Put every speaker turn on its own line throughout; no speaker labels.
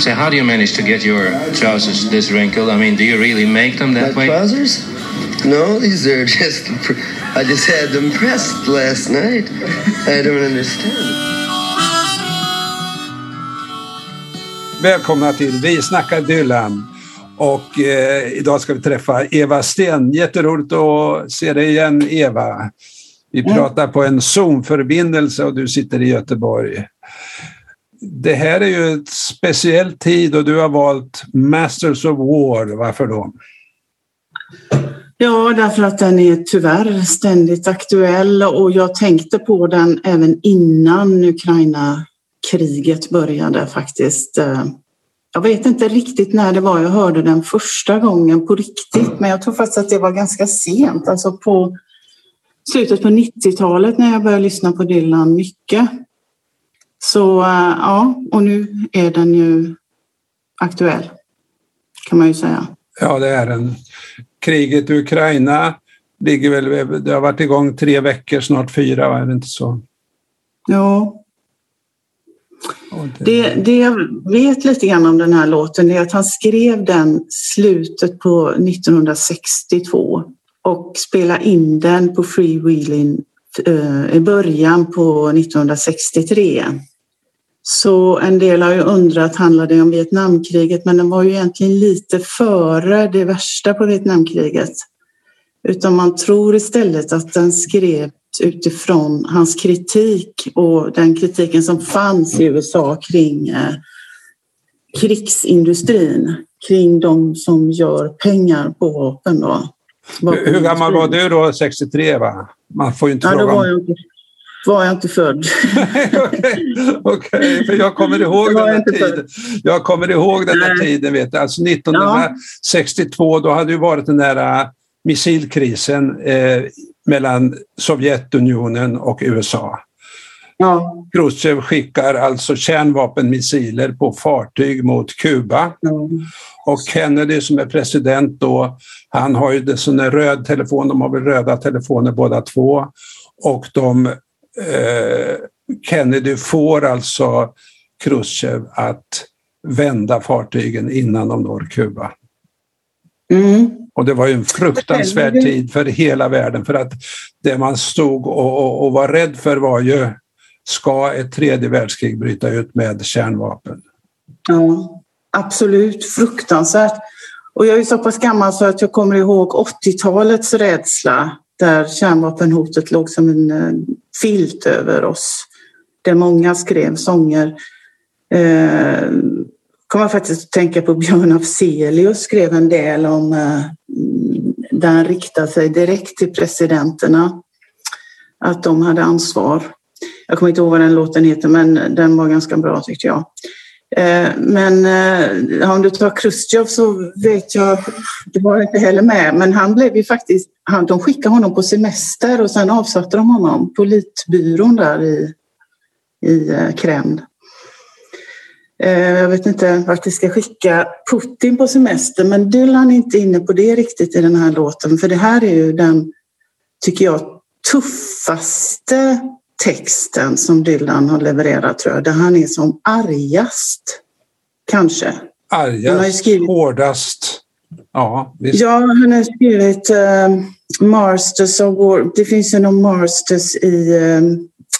So how do you manage to get your trousers this wrinkled? I mean, do you really make them that
My
way?
trousers? No, these are just. I just had them pressed last night. I don't understand.
Välkomna till Vi snackar Dylan. Och eh, idag ska vi träffa Eva Sten. Jätteroligt att se dig igen Eva. Vi pratar på en Zoom-förbindelse och du sitter i Göteborg. Det här är ju ett speciell tid och du har valt Masters of War. Varför då?
Ja, därför att den är tyvärr ständigt aktuell och jag tänkte på den även innan Ukraina-kriget började faktiskt. Eh, jag vet inte riktigt när det var jag hörde den första gången på riktigt men jag tror faktiskt att det var ganska sent, alltså på slutet på 90-talet när jag började lyssna på Dylan mycket. Så eh, ja, och nu är den ju aktuell kan man ju säga.
Ja, det är en. Kriget i Ukraina ligger väl, det har varit igång tre veckor, snart fyra, va? är det inte så?
Ja, Det, det jag vet lite grann om den här låten är att han skrev den slutet på 1962 och spelade in den på Freewheeling Eh, i början på 1963. Så en del har ju undrat, handlade det om Vietnamkriget? Men den var ju egentligen lite före det värsta på Vietnamkriget. Utan man tror istället att den skrevs utifrån hans kritik och den kritiken som fanns i USA kring eh, krigsindustrin, kring de som gör pengar på vapen. Då.
Hur hur gammal var du då, 63 va? Man får ju inte
Ja,
fråga
var jag inte, var jag inte född.
Okej, okej, för jag kommer ihåg den här tiden. Jag kommer ihåg den här tiden, vet du. Alltså 1962, då hade ju varit den där äh, missilkrisen eh, mellan Sovjetunionen och USA.
Ja,
Khrushchev skickar alltså kärnvapenmissiler på fartyg mot Kuba.
ja.
Och Kennedy som är president då, han har ju en sån där röd telefon, de har väl röda telefoner båda två. Och de, eh, Kennedy får alltså Khrushchev att vända fartygen innan de når Kuba.
Mm.
Och det var ju en fruktansvärd tid för hela världen för att det man stod och, och, och var rädd för var ju, ska ett tredje världskrig bryta ut med kärnvapen?
Ja, absolut. Fruktansvärt. Och jag är så pass gammal så att jag kommer ihåg 80-talets rädsla där kärnvapenhotet låg som en eh, filt över oss. Där många skrev sånger. Eh, kommer faktiskt att tänka på Björn Afzelius skrev en del om eh, där han riktade sig direkt till presidenterna. Att de hade ansvar. Jag kommer inte ihåg vad den låten heter men den var ganska bra tyckte jag. Eh, men eh, om du tar Khrushchev så vet jag, det var inte heller med, men han blev ju faktiskt, han, de skickade honom på semester och sen avsatte de honom, politbyrån där i, i eh, Kreml. Jag vet inte vart vi ska skicka Putin på semester men Dylan är inte inne på det riktigt i den här låten för det här är ju den, tycker jag, tuffaste texten som Dylan har levererat tror jag, där han är som argast. Kanske. Han
Argast,
skrivit-
hårdast. Ja, visst.
Ja, han har skrivit uh, Masters of War. Det finns ju någon Masters i uh,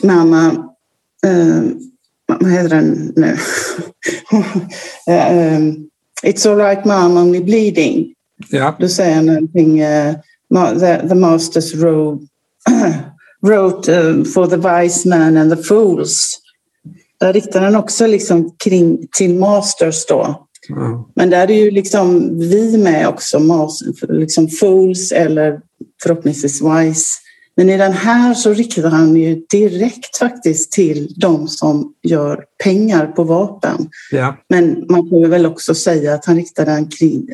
Mamma... Uh, vad heter den nu? Eh, um, It's alright mom, only bleeding.
Ja.
Då säger han någonting... Uh, the, the Masters wrote, wrote uh, for the wise man and the fools. Där riktar han också liksom kring, till Masters då.
Ja.
Men där är ju liksom vi med också, liksom fools eller förhoppningsvis wise. Men i den här så riktar han ju direkt faktiskt till de som gör pengar på vapen.
Ja.
Men man får väl också säga att han riktar den kring,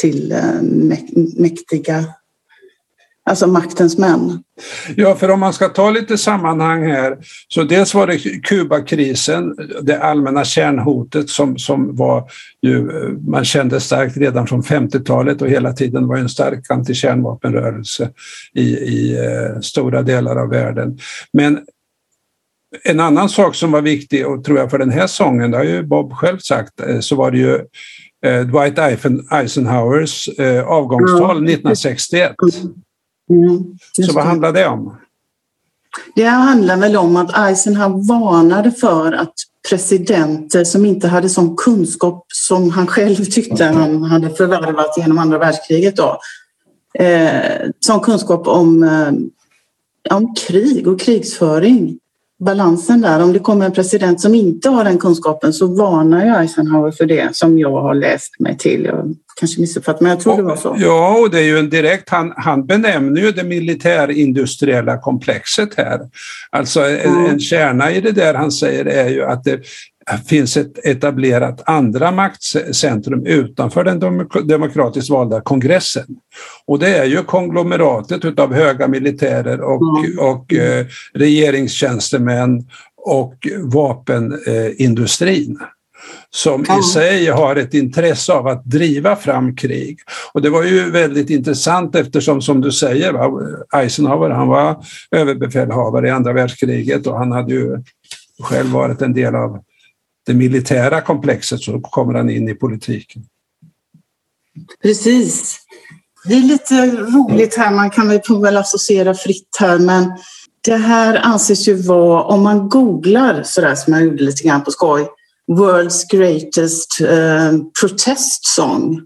till eh, mäk- mäktiga, alltså maktens män.
Ja, för om man ska ta lite sammanhang här, så dels var det Kubakrisen, det allmänna kärnhotet som, som var ju, man kände starkt redan från 50-talet och hela tiden var en stark antikärnvapenrörelse i, i eh, stora delar av världen. Men En annan sak som var viktig och tror jag för den här sången, det har ju Bob själv sagt, eh, så var det ju eh, Dwight Eisenhowers avgångstal mm. 1961. Mm. så vad handlar det om?
Det handlar väl om att Eisenhower varnade för att presidenter som inte hade sån kunskap som han själv tyckte han hade förvärvat genom andra världskriget då. Eh, sån kunskap om, eh, om krig och krigsföring balansen där. Om det kommer en president som inte har den kunskapen så varnar ju Eisenhower för det som jag har läst mig till. Jag kanske missuppfattat men jag tror det var så.
Ja, och det är ju en direkt, han, han benämner ju det militärindustriella komplexet här. Alltså en, mm. en kärna i det där han säger är ju att det finns ett etablerat andra maktcentrum utanför den demokratiskt valda kongressen. Och det är ju konglomeratet av höga militärer och, mm. och eh, regeringstjänstemän och vapenindustrin som i sig har ett intresse av att driva fram krig. Och det var ju väldigt intressant eftersom, som du säger, Eisenhower han var överbefälhavare i andra världskriget och han hade ju själv varit en del av det militära komplexet så kommer han in i politiken.
Precis. Det är lite roligt här, man kan väl associera fritt här, men det här anses ju vara, om man googlar sådär som jag gjorde lite grann på skoj, World's Greatest uh, Protest Song,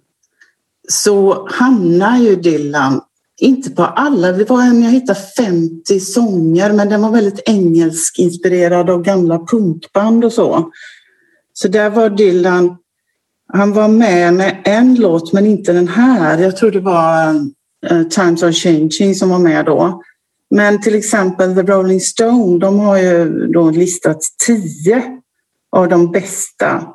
så hamnar ju Dylan inte på alla, det var en jag hittade 50 sånger men den var väldigt engelsk inspirerad av gamla punkband och så. Så där var Dylan, han var med med en låt men inte den här. Jag tror det var uh, Times Are Changing som var med då. Men till exempel The Rolling Stone, de har ju då listat tio av de bästa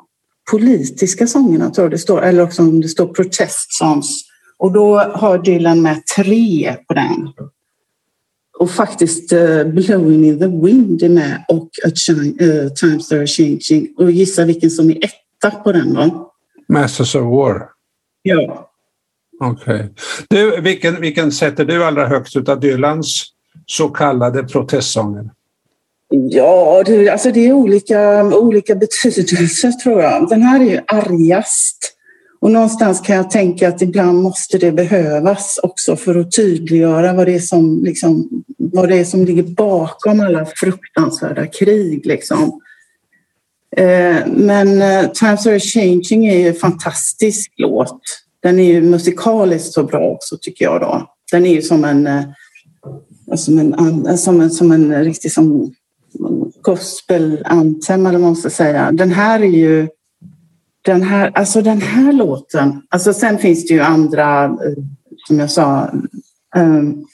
politiska sångerna, tror jag det står, eller också om det står protest songs. Och då har Dylan med tre på den och faktiskt uh, Blowing in the Wind är med och A uh, Times Are Changing. Och gissa vilken som är etta på den då?
Masters of War.
Ja.
Okej. Okay. vilken, vilken sätter du allra högst av Dylans så kallade protestsånger?
Ja, det, alltså det är olika, olika betydelser tror jag. Den här är ju argast. Och någonstans kan jag tänka att ibland måste det behövas också för att tydliggöra vad det är som, liksom, vad det är som ligger bakom alla fruktansvärda krig. Liksom. Eh, men eh, Times Are Changing är ju en fantastisk låt. Den är ju musikaliskt så bra också tycker jag. Då. Den är ju som en, eh, som en, som en, som en riktig som gospel anthem eller vad man ska säga. Den här är ju den här, alltså den här låten, alltså sen finns det ju andra, eh, som jag sa, um,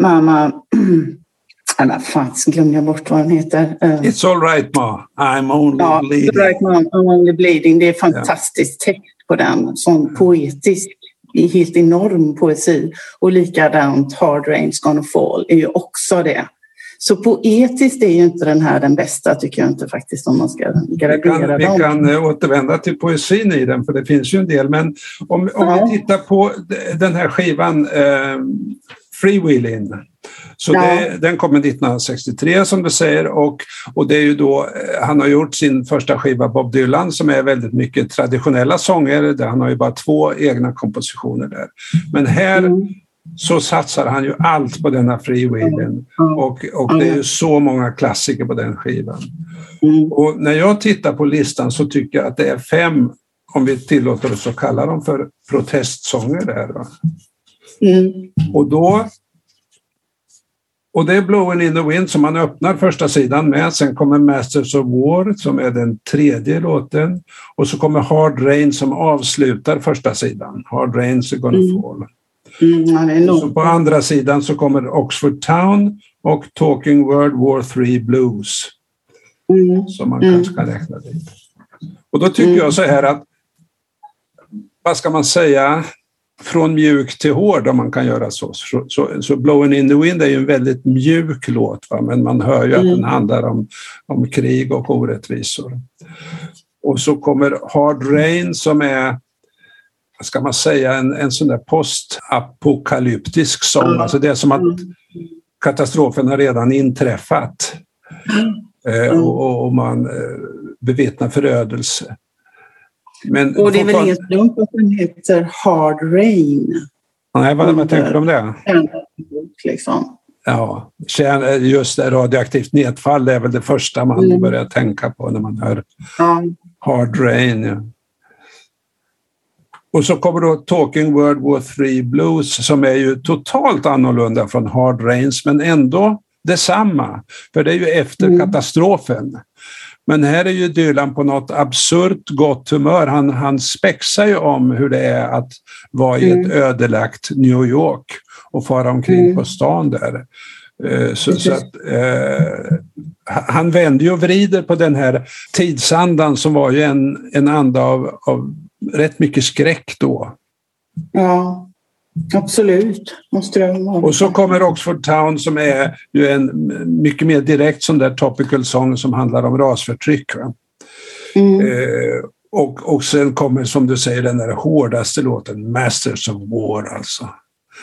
Mamma, eller fan, glömde jag bort vad den heter.
Um, It's all right ma, I'm only ja, bleeding.
It's right, ma, I'm only bleeding. Det är fantastisk ja. text på den, sån poetisk, helt enorm poesi. Och likadant Hard Rain's gonna fall är ju också det. Så poetiskt är ju inte den här den bästa tycker jag inte faktiskt om man ska gradera
vi kan, Vi kan eh, återvända till poesin i den för det finns ju en del men om, om ja. vi tittar på den här skivan eh, Freewheeling så ja. det, den kommer 1963 som du säger och, och det är ju då eh, han har gjort sin första skiva Bob Dylan som är väldigt mycket traditionella sånger. Där han har ju bara två egna kompositioner där. Men här mm så satsar han ju allt på denna freewheelen. Och, och det är ju så många klassiker på den skivan. Och när jag tittar på listan så tycker jag att det är fem, om vi tillåter oss att kalla dem för protestsånger där. Mm. Och då och det är Blowing in the Wind som man öppnar första sidan med. Sen kommer Masters of War som är den tredje låten. Och så kommer Hard Rain som avslutar första sidan. Hard Rain's are gonna mm. fall. Mm, så på andra sidan så kommer Oxford Town och Talking World War 3 Blues. Mm. Som man mm. kanske kan räkna dit. Och då tycker jag så här att, vad ska man säga, från mjuk till hård om man kan göra så. Så, så, så Blowing in the Wind är ju en väldigt mjuk låt, va? men man hör ju att den handlar om, om krig och orättvisor. Och så kommer Hard Rain som är ska man säga, en, en sån där postapokalyptisk sång. Mm. Alltså det är som att katastrofen har redan inträffat. Eh, och, och, man eh, bevittnar förödelse.
Men och det är väl ingen slump att den heter Hard Rain?
Nej, vad, vad tänker du om det?
Liksom.
Ja, just radioaktivt nedfall är väl det första man mm. börjar tänka på när man hör ja. Hard Rain. Och så kommer då Talking World War 3 Blues som är ju totalt annorlunda från Hard Rains men ändå detsamma. För det är ju efter mm. katastrofen. Men här är ju Dylan på något absurt gott humör. Han, han spexar ju om hur det är att vara i ett mm. ödelagt New York och fara omkring mm. på stan där. Eh, så, så att, eh, han vänder ju och vrider på den här tidsandan som var ju en, en anda av, av rätt mycket skräck då.
Ja, absolut. Måste
och så kommer Oxford Town som är ju en mycket mer direkt sån där topical song som handlar om rasförtryck. Mm. Eh, och, och sen kommer som du säger den där hårdaste låten, Masters of War alltså.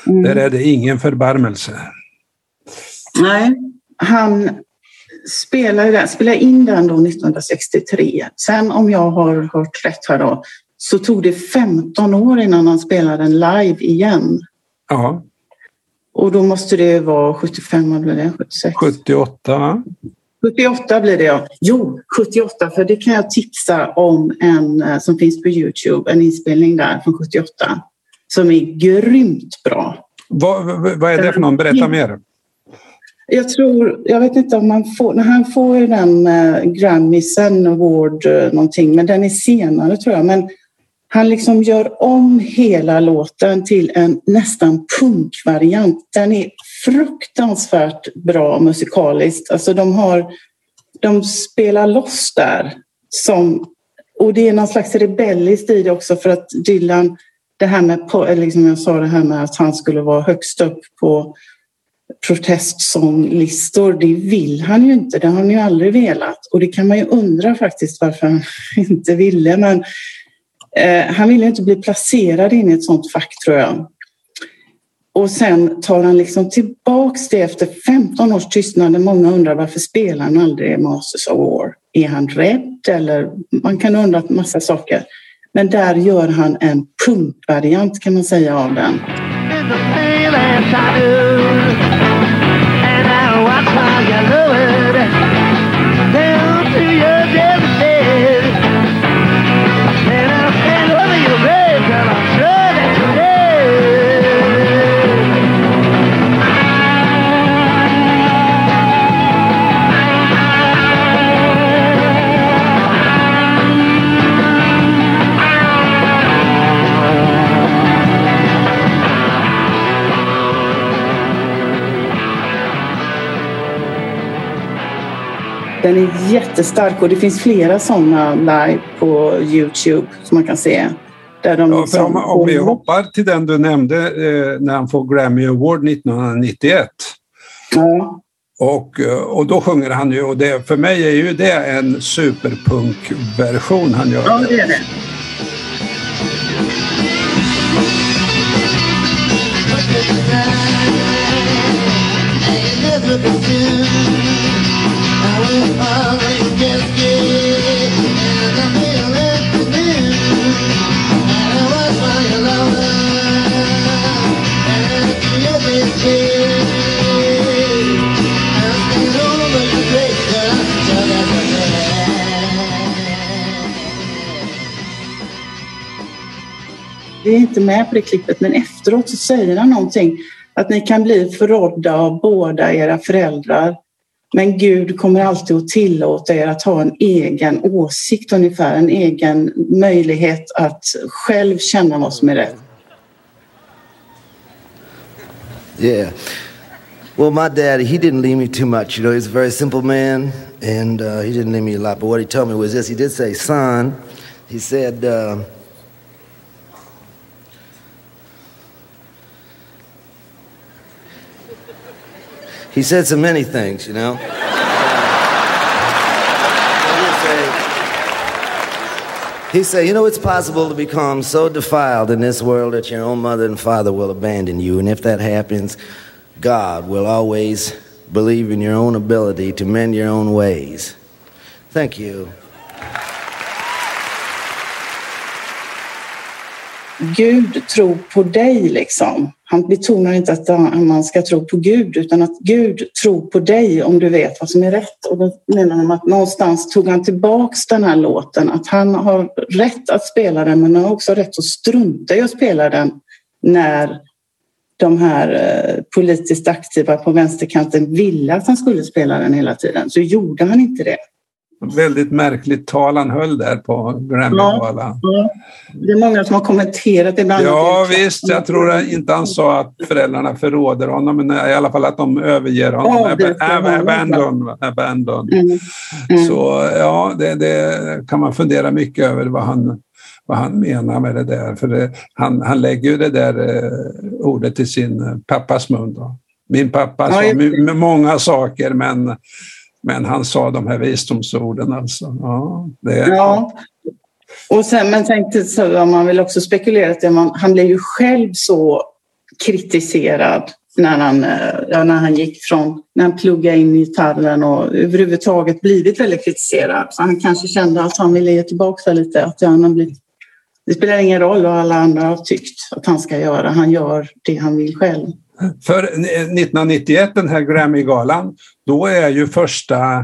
Mm. Där är det ingen förbarmelse.
Nej, han spelade, spelade in den då 1963. Sen om jag har hört rätt här då så tog det 15 år innan han spelade den live igen.
Ja.
Och då måste det vara 75, vad blir det? 76?
78
78 blir det ja. Jo, 78, för det kan jag tipsa om en eh, som finns på Youtube, en inspelning där från 78 som är grymt bra.
Vad, vad är det för någon? Berätta mer.
Jag tror, jag vet inte om man får, när han får den uh, Grammysen Award uh, någonting, men den är senare tror jag. Men han liksom gör om hela låten till en nästan punkvariant. Den är fruktansvärt bra musikaliskt. Alltså de har, de spelar loss där. Som, och det är någon slags rebelliskt i det också för att Dylan, det här med, liksom jag sa det här med att han skulle vara högst upp på protestsånglistor, det vill han ju inte. Det har han ju aldrig velat. Och det kan man ju undra faktiskt varför han inte ville. Men Eh, han ville inte bli placerad in i ett sånt fack tror jag. Och sen tar han liksom tillbaks det efter 15 års tystnad. Många undrar varför spelar han aldrig Masters of War? Är han rädd? Eller man kan undra en massa saker. Men där gör han en punkvariant kan man säga av den. Den är jättestark och det finns flera sådana live på Youtube som man kan se.
Där de ja, liksom om, om vi hoppar till den du nämnde eh, när han får Grammy Award 1991. Ja. Och, eh, och då sjunger han ju, och det, för mig är ju det en superpunk-version han gör.
Ja, det är det. Inte med på det klippet, men efteråt så säger han någonting att ni kan bli förrådda av båda era föräldrar men Gud kommer alltid att tillåta er att ha en egen åsikt ungefär, en egen möjlighet att själv känna vad som är rätt.
Yeah. Well, my dad, he didn't leave me too much. You know, he's a very simple man, and uh, he didn't leave me a lot. But what he told me was this: he did say, "Son," he said. Uh, He said so many things, you know. He said, You know, it's possible to become so defiled in this world that your own mother and father will abandon you. And if that happens, God will always believe in your own ability to mend your own ways. Thank you.
Gud tror på dig liksom. Han betonar inte att man ska tro på Gud utan att Gud tror på dig om du vet vad som är rätt. Och då menar de att någonstans tog han tillbaks den här låten, att han har rätt att spela den men han har också rätt att strunta i att spela den när de här eh, politiskt aktiva på vänsterkanten ville att han skulle spela den hela tiden. Så gjorde han inte det.
Väldigt märkligt tal han höll där på Grammygalan. Ja,
det är många som har kommenterat det. Ibland
ja visst, jag tror inte han sa att föräldrarna förråder honom, men i alla fall att de överger honom. Ja, abandon. abandon. Mm. Mm. Så ja, det, det, kan man fundera mycket över vad han, vad han menar med det där. För det, han, han lägger ju det där eh, ordet till sin pappas mun. Då. Min pappa sa ja, många saker men men han sa de här visdomsorden alltså. Ja, det,
ja. Och sen, men tänkte så, man vill också spekulera att man, han blev ju själv så kritiserad när han, eh, ja, när han gick från, när han pluggade in gitarren och överhuvudtaget blivit väldigt kritiserad. Så han kanske kände att han ville ge tillbaka lite, att han har blivit, det spelar ingen roll vad alla andra har tyckt att han ska göra, han gör det han vill själv.
För 1991, den här Grammy-galan, då är ju första,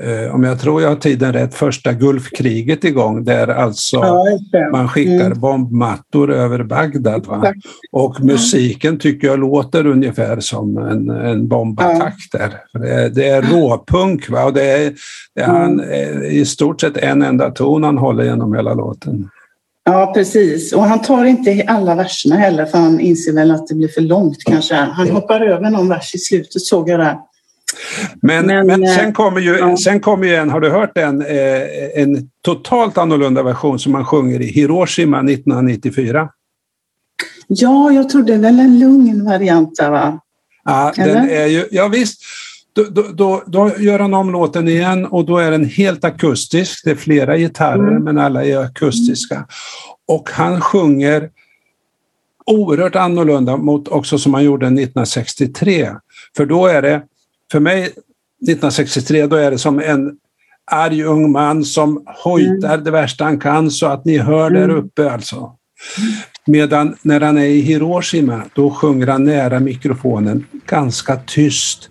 eh, om jag tror jag har tiden rätt, första Gulfkriget igång där alltså man skickar mm. bombmattor över Bagdad. Va? Och musiken tycker jag låter ungefär som en, en bombattack där. Det är, det är råpunk va? och det är, det är han, mm. i stort sett en enda ton han håller genom hela låten.
Ja, precis. Och han tar inte alla verserna heller för han inser väl att det blir för långt kanske. Han hoppar över någon vers i slutet såg jag där.
Men, men, men sen, eh, kommer ju, ja. sen kommer ju en, har du hört en, eh, en totalt annorlunda version som man sjunger i Hiroshima 1994?
Ja, jag tror det är väl en lugn variant där va?
Ja, den är ju, ja visst. Då, då, då, gör han om låten igen och då är den helt akustisk. Det är flera gitarrer mm. men alla är akustiska. Och han sjunger oerhört annorlunda mot också som han gjorde 1963. För då är det, för mig 1963, då är det som en arg ung man som hojtar mm. det värsta han kan så att ni hör där mm. uppe alltså. Medan när han är i Hiroshima, då sjunger han nära mikrofonen, ganska tyst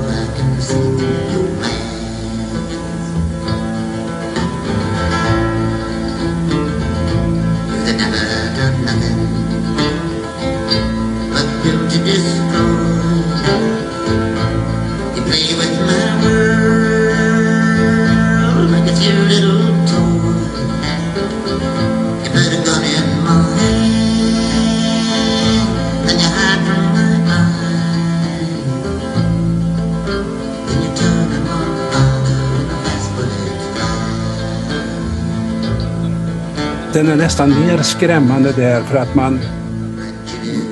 den är nästan mer skrämmande där för att man,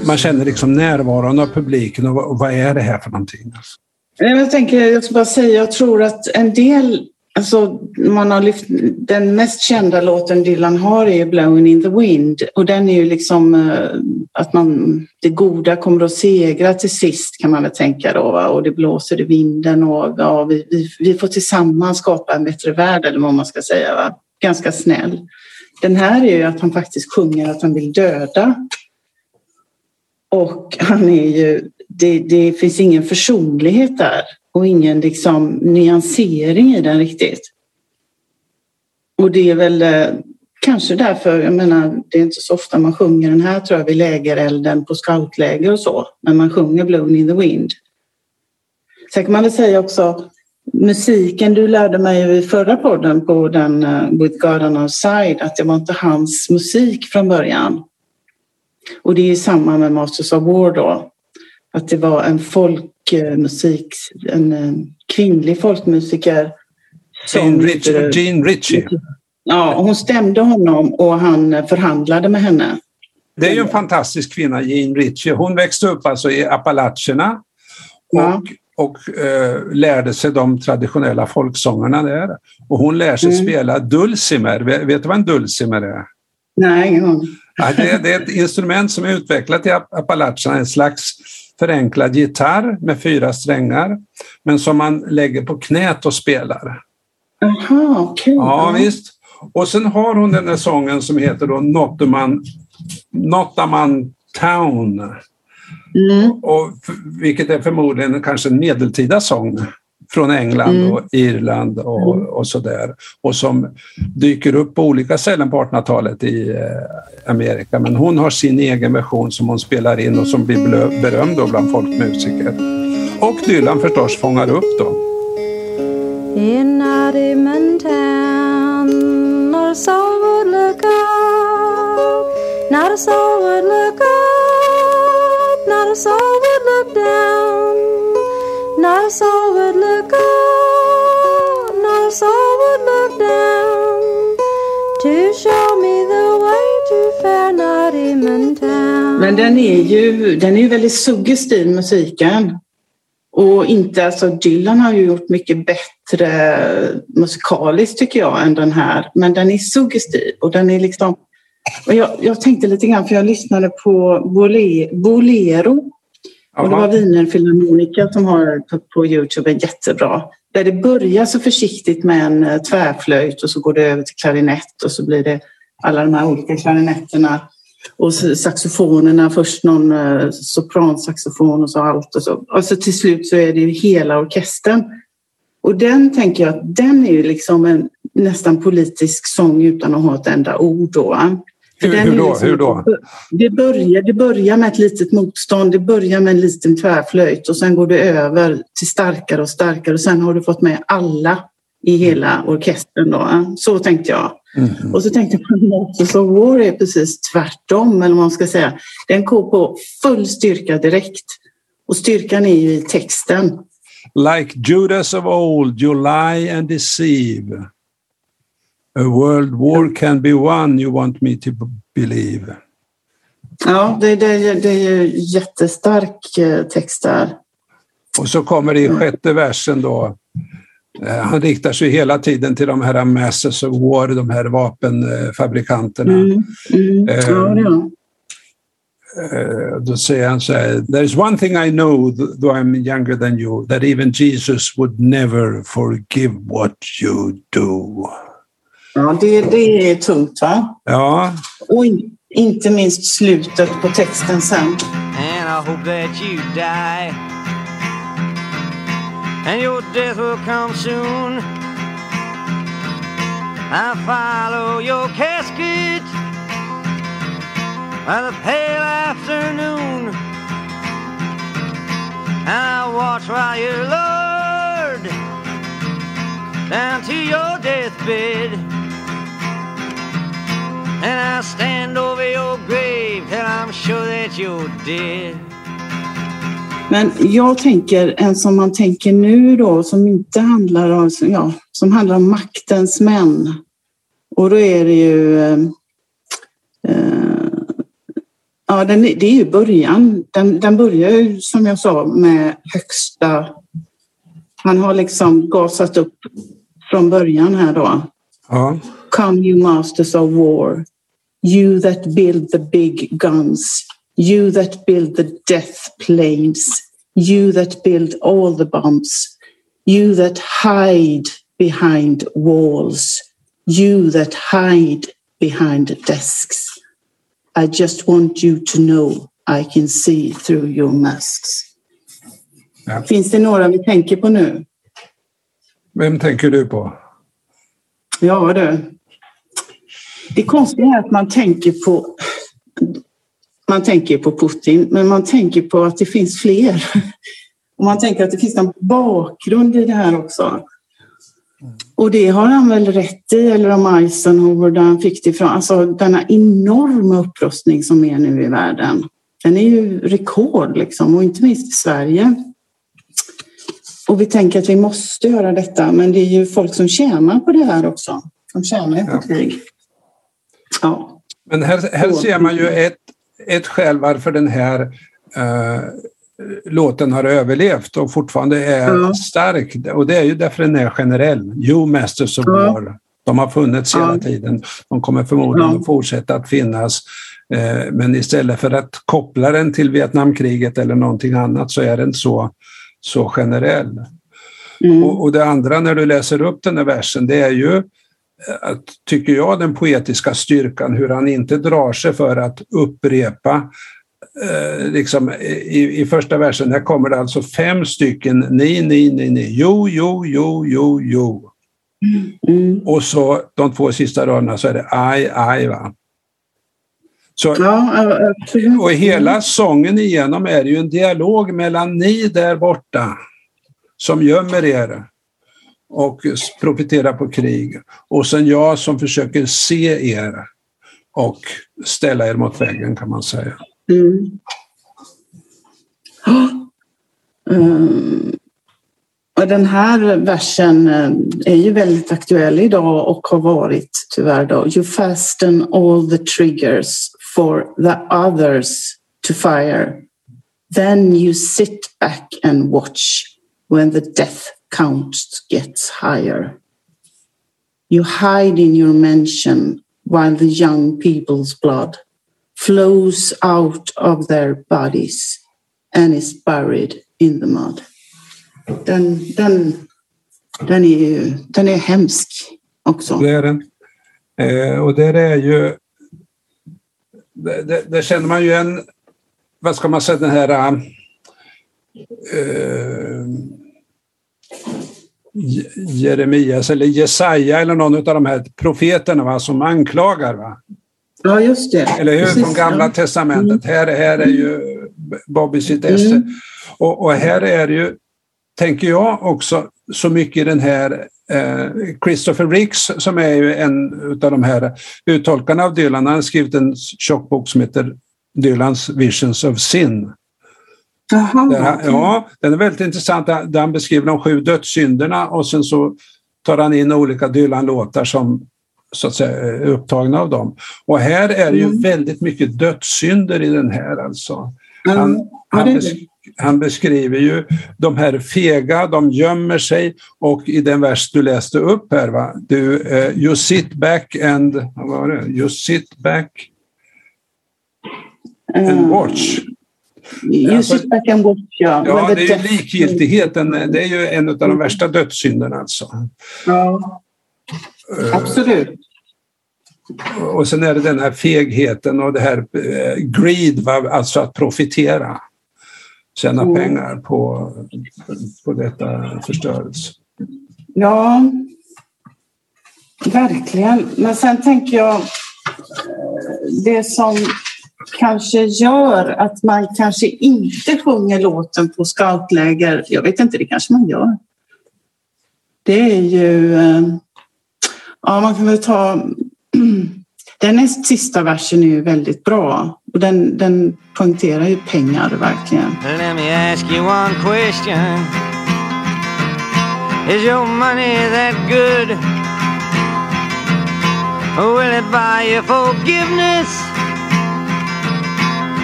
man känner liksom närvaron av publiken och, och vad är det här för någonting? Alltså?
Jag tänker, jag ska bara säga, jag tror att en del Alltså, man har lyft, den mest kända låten Dylan har är Blowing in the wind och den är ju liksom eh, att man, det goda kommer att segra till sist kan man väl tänka då va? och det blåser i vinden och ja, vi, vi, vi får tillsammans skapa en bättre värld eller vad man ska säga. Va? Ganska snäll. Den här är ju att han faktiskt sjunger att han vill döda. Och han är ju, det, det finns ingen försonlighet där och ingen liksom nyansering i den riktigt. Och det är väl eh, kanske därför, jag menar, det är inte så ofta man sjunger den här tror jag vid lägerelden på scoutläger och så, men man sjunger Blown in the wind. Sen kan man väl säga också musiken du lärde mig i förra podden på den uh, With God on our side att det var inte hans musik från början. Och det är samma med Masters of War då. Att det var en folkmusik, en kvinnlig folkmusiker
Jean, Rich, Jean Ritchie.
Ja, hon stämde honom och han förhandlade med henne.
Det är ju en fantastisk kvinna, Jean Ritchie. Hon växte upp alltså i Appalacherna och, ja. Och eh, lärde sig de traditionella folksångerna där. Och hon lär sig mm. spela dulcimer. Vet, vet, du vad en dulcimer är?
Nej, ingen aning.
Ja, det, det, är ett instrument som är utvecklat i Appalacherna, en slags förenklad gitarr med fyra strängar, men som man lägger på knät och spelar.
Jaha, okej. Okay.
Ja, visst. Och sen har hon den där sången som heter då Nottaman, Nottaman Town. Mm. Och, vilket är förmodligen kanske en medeltida sång från England mm. och Irland och, mm. och sådär. Och som dyker upp på olika ställen på 1800-talet i eh, Amerika. Men hon har sin egen version som hon spelar in och som blir berömd då bland folkmusiker. Och Dylan förstås fångar upp då. In not a soul would look up, not a soul would look up, a soul would look down, not a soul would look up, not a soul would look down to show me the way to fair Nottingham town. Men den är ju, den är ju väldigt suggestiv musiken. Och inte, alltså Dylan har ju gjort mycket bättre musikaliskt tycker jag än den här. Men den är suggestiv och den är liksom... Och jag, jag tänkte lite grann, för jag lyssnade på Bolero. Och det var Wienerfilharmoniker som har på Youtube, är jättebra. Där det börjar så försiktigt med en eh, tvärflöjt och så går det över till klarinett och så blir det alla de här olika klarinetterna och saxofonerna, först någon eh, sopransaxofon och så allt och så. Och så till slut så är det ju hela orkestern. Och den tänker jag att den är ju liksom en nästan politisk sång utan att ha ett enda ord då. Hur, hur, då? Liksom, hur då?
Det börjar, det börjar med ett litet motstånd, det börjar med en liten tvärflöjt och sen går det över till starkare och starkare och sen har du fått med alla i hela orkestern. Då. Så tänkte jag. Mm. Och så tänkte jag på Motors of War är precis tvärtom, eller vad man ska säga. Den går på full styrka direkt. Och styrkan är ju i texten.
Like Judas of old, you lie and deceive. A world war can be won, you want me to believe.
Ja, det, det, det är ju jättestark eh, text där.
Och så kommer det i sjätte versen då. Eh, han riktar sig hela tiden till de här Masters of War, de här vapenfabrikanterna. Mm. Mm. Eh, ja, eh, då säger han så här, There is one thing I know, though I'm younger than you, that even Jesus would never forgive what you do.
Ja, det, det är tungt va?
Ja.
Och in, inte minst slutet på texten sen. And
I hope that you die and your death will come soon. I follow your casket by the pale afternoon. And I watch while you're lowered down to your deathbed. And I stand over your grave till I'm sure that you're dead.
Men jag tänker en som man tänker nu då som inte handlar om, ja, som handlar om maktens män. Och då är det ju eh, eh, Ja, den, det är ju början. Den, den börjar ju som jag sa med högsta... Han har liksom gasat upp från början här då.
Ja.
Come you masters of war, you that build the big guns, You that build the death planes, you that build all the bombs, you that hide behind walls, you that hide behind desks. I just want you to know I can see through your masks. Ja. Finns det några vi tänker på nu?
Vem tänker du på?
Ja du. Det konstiga är att man tänker på man tänker på Putin, men man tänker på att det finns fler. Och man tänker att det finns en bakgrund i det här också. Och det har han väl rätt i, eller om Eisenhower, där han fick det ifrån. Alltså denna enorma upprustning som är nu i världen. Den är ju rekord liksom, och inte minst i Sverige. och vi tänker att vi måste göra detta, men det är ju folk som tjänar på det här också. De tjänar ju på krig. Ja.
Men här, här ser man ju ett, ett skäl varför den här eh, låten har överlevt och fortfarande är
Ja.
stark. Och det är ju därför den är generell. You Masters of
Ja.
War. De har funnits hela
Ja.
tiden. De kommer förmodligen att fortsätta att finnas. Eh, men istället för att koppla den till Vietnamkriget eller någonting annat så är den så, så generell.
Mm.
Och, och det andra när du läser upp den här versen, det är ju, att, tycker jag, den poetiska styrkan, hur han inte drar sig för att upprepa eh, liksom, i, I första versen där kommer det alltså fem stycken ni, ni, ni, ni, jo, jo, jo, jo, jo.
Mm.
Och så de två sista raderna så är det aj, aj. Va? Så, och hela sången igenom är ju en dialog mellan ni där borta som gömmer er och profiterar på krig och sen jag som försöker se er och ställa er mot väggen kan man säga.
Mm. Mm. Och den här versen eh, är ju väldigt aktuell idag och har varit tyvärr då. You fasten all the triggers for the others to fire. Then you sit back and watch when the death count gets higher. You hide in your mansion while the young people's blood flows out of their bodies and is buried in the mud. Den, den, den, är, ju, den är hemsk också.
Det är den. Eh, och där är ju... Där, där, känner man ju en... Vad ska man säga, den här... Eh, Jeremias eller Jesaja eller någon av de här profeterna va, som anklagar. Va?
Ja, just det.
Eller hur?
Precis,
Från Gamla
ja.
Testamentet. Här, här är ju Bobby sitt esse.
Mm.
Och, och här är det ju, tänker jag också, så mycket den här eh, Christopher Ricks som är ju en av de här uttolkarna av Dylan. Han har skrivit en tjock bok som heter Dylans Visions of Sin.
Jaha,
ja, den är väldigt intressant. Där han beskriver de sju dödssynderna och sen så tar han in olika Dylan-låtar som så att säga är upptagna av dem. Och här är det ju
Mm.
väldigt mycket dödssynder i den här alltså. Han,
ja,
han, besk han beskriver ju de här fega, de gömmer sig och i den vers du läste upp här, va? Du, eh, you sit back and, vad var det? You sit back and
Mm.
watch.
You
Alltså-
sit back and watch, ja.
Ja, det är ju likgiltigheten. Det är ju en av de värsta dödssynderna alltså.
Ja, absolut.
Och sen är det den här fegheten och det här eh, greed, va? alltså att profitera. Tjäna
Mm.
pengar på, på detta förstörelse.
Ja, verkligen. Men sen tänker jag eh, det som kanske gör att man kanske inte sjunger låten på scoutläger. Jag vet inte, det kanske man gör. Det är ju... Eh, ja, man kan väl ta... Den näst sista versen är ju väldigt bra och den, den poängterar ju pengar verkligen.
Let me ask you one question. Is your money that good? Will it buy you forgiveness?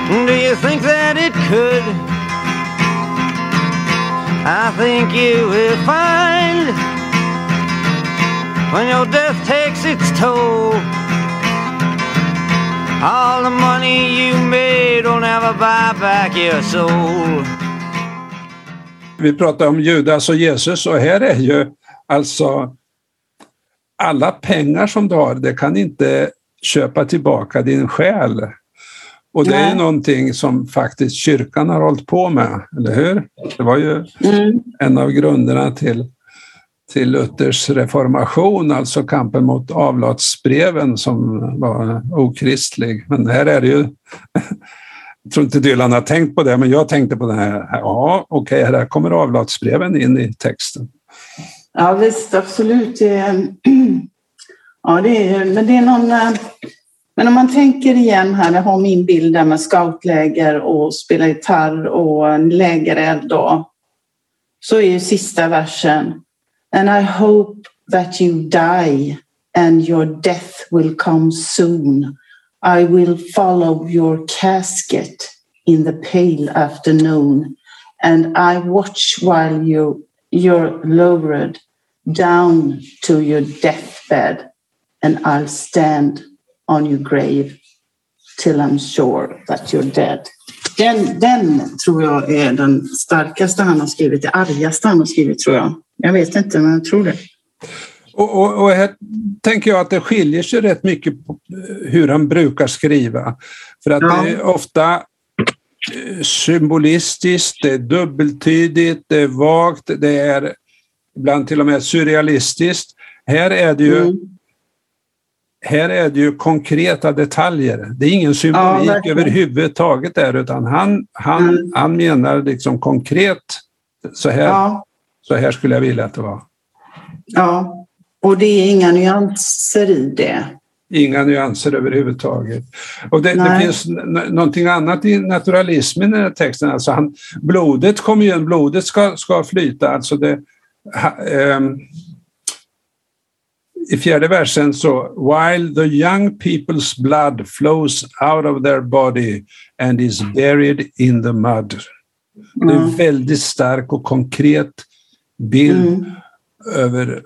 Do you think that it could? I think you will find when your death takes its toll. All the money you made will never buy back your soul.
Vi pratar om Judas och Jesus och här är ju alltså alla pengar som du har, det kan inte köpa tillbaka din själ. Och det är ju någonting som faktiskt kyrkan har hållit på med, eller hur? Det var ju
Mm.
en av grunderna till, till Luthers reformation, alltså kampen mot avlatsbreven som var okristlig. Men här är det ju, jag tror inte Dylan har tänkt på det, men jag tänkte på det här. Ja, okej, här kommer avlatsbreven in i texten.
Ja visst, absolut. Ja, det är, men det är någon... Men om man tänker igen här, jag har min bild där med scoutläger och spela gitarr och en lägereld då. så är ju sista versen And I hope that you die and your death will come soon. I will follow your casket in the pale afternoon and I watch while you, you're lowered down to your deathbed and I'll stand on your grave till I'm sure that you're dead. Den, den tror jag är den starkaste han har skrivit, det argaste han har skrivit tror jag. Jag vet inte, men jag tror det.
Och, och, och här tänker jag att det skiljer sig rätt mycket på hur han brukar skriva. För att
Ja.
det är ofta eh, symbolistiskt, det är dubbeltydigt, det är vagt, det är ibland till och med surrealistiskt. Här är det ju,
Mm.
Här är det ju konkreta detaljer. Det är ingen symbolik
verkligen.
överhuvudtaget där utan han, han,
Mm.
han menar liksom konkret, så här,
Ja,
så här skulle jag vilja att det var.
ja. Och det är inga nyanser i det.
Inga nyanser överhuvudtaget. Och det, det finns någonting annat i naturalismen i den här texten. Alltså han, blodet kommer igen, blodet ska, ska flyta. Alltså det, ha, ehm, I fjärde versen så While the young people's blood flows out of their body and is buried in the mud. Det är en
Mm.
väldigt stark och konkret bild
Mm.
över,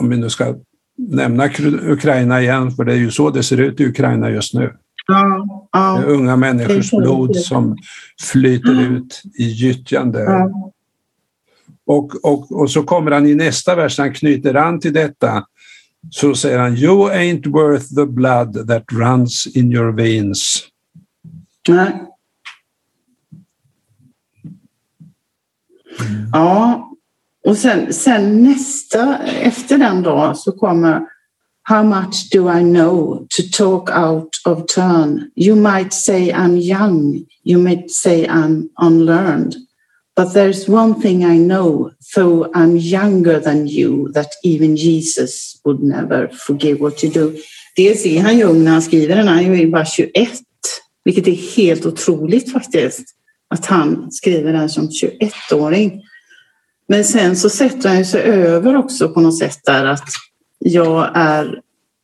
om vi nu ska nämna Ukraina igen, för det är ju så det ser ut i Ukraina just nu.
Ja, ja,
unga människors blod som flyter ut i gyttjan där.
ja.
Och, och, och så kommer han i nästa vers, han knyter an till detta, så säger han You ain't worth the blood that runs in your veins.
Nej. Ja, och sen, sen nästa, efter den då, så kommer How much do I know to talk out of turn? You might say I'm young, you might say I'm unlearned. But there's one thing I know, though I'm younger than you, that even Jesus would never forgive what you do. Dels är han ung när han skriver den, han är ju bara 21, vilket är helt otroligt faktiskt. Att han skriver den som 21-åring. Men sen så sätter han sig över också på något sätt där att jag är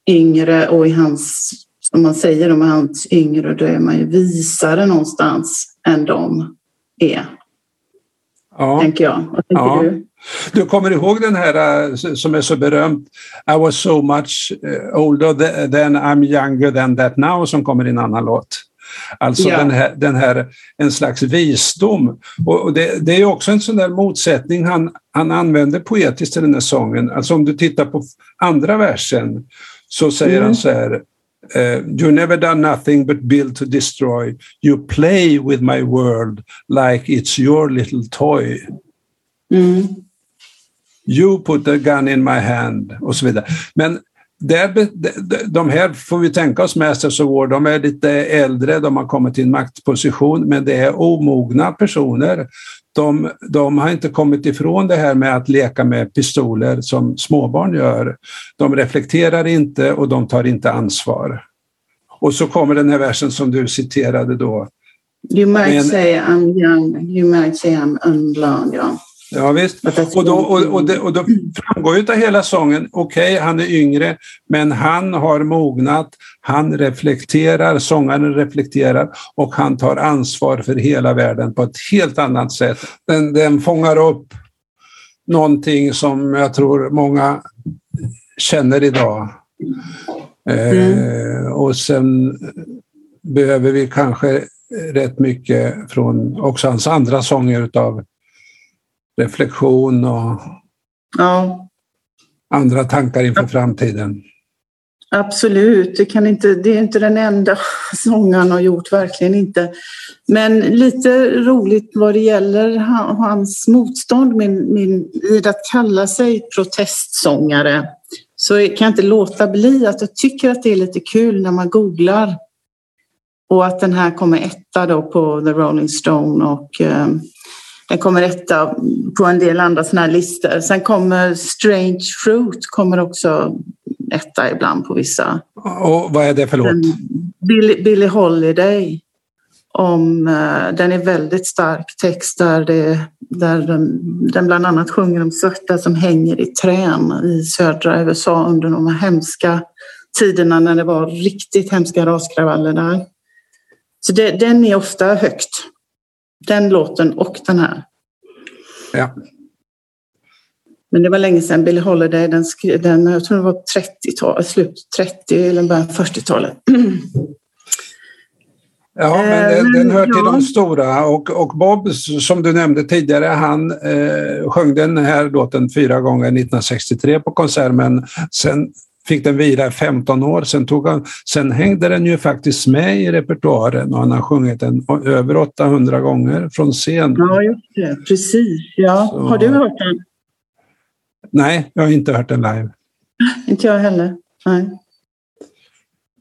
yngre och i hans, som man säger om hans yngre, då är man ju visare någonstans än de är,
Ja.
tänker jag. Vad tänker
Ja.
du?
Du kommer ihåg den här eh, som är så berömd, I was so much eh, older th- then I'm younger than that now, som kommer i en annan låt. Alltså
Ja.
den, här, den här, en slags visdom. Och det, det är också en sån där motsättning han, han använder poetiskt i den här sången. Alltså om du tittar på andra versen så säger
Mm.
han så här eh, You never done nothing but build to destroy. You play with my world like it's your little toy.
Mm.
You put a gun in my hand och så vidare. Men där, be- de, här får vi tänka oss Masters of War, de är lite äldre, de har kommit till en maktposition, men det är omogna personer. De, de har inte kommit ifrån det här med att leka med pistoler som småbarn gör. De reflekterar inte och de tar inte ansvar. Och så kommer den här versen som du citerade då.
You might
Men-
say I'm young, you might say I'm unlearned. Ja.
Ja, visst. Och då, och, och, det, och då framgår ju av hela sången, okej, han är yngre, men han har mognat, han reflekterar, sångaren reflekterar och han tar ansvar för hela världen på ett helt annat sätt. Den, den fångar upp någonting som jag tror många känner idag. Eh, och sen behöver vi kanske rätt mycket från också hans andra sånger utav reflektion och
ja,
andra tankar inför framtiden.
absolut. Det, kan inte, det är inte den enda sång han har gjort, verkligen inte. Men lite roligt vad det gäller han- hans motstånd min, min, vid att kalla sig protestsångare så kan jag inte låta bli att jag tycker att det är lite kul när man googlar och att den här kommer etta då på The Rolling Stone och eh, den kommer etta på en del andra sådana här listor. Sen kommer Strange Fruit kommer också etta ibland på vissa.
Och vad är det för låt?
Billie, Billie Holiday. om, eh, den är väldigt stark text där, det, där den, den bland annat sjunger om svarta som hänger i trän i södra USA under de här hemska tiderna när det var riktigt hemska raskravaller där. Så det, den är ofta högt. Den låten och den här.
Ja.
Men det var länge sedan. Billie Holiday, den, skrev, den jag tror det var 30-tal, slut 30 eller början 40-talet.
Ja, men
Eh,
den, den hör till
ja.
de stora och, och Bob, som du nämnde tidigare, han eh, sjöng den här låten fyra gånger 1963 på konsert, men sen fick den vila i 15 år. Sen, tog han, sen hängde den ju faktiskt med i repertoaren och han har sjungit den över 800 gånger från scen.
Ja, just det. Precis. Ja.
Så-
Har du hört den?
Nej, jag har inte hört den live.
Inte jag heller. Nej.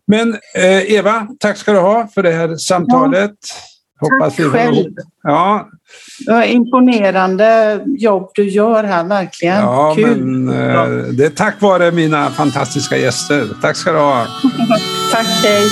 Men eh, Eva, tack ska du ha för det här samtalet. Hoppas får
själv.
Ja,
imponerande jobb du gör här, verkligen.
ja
Kul.
men eh, det är tack vare mina fantastiska gäster. Tack ska du ha.
Tack, hej.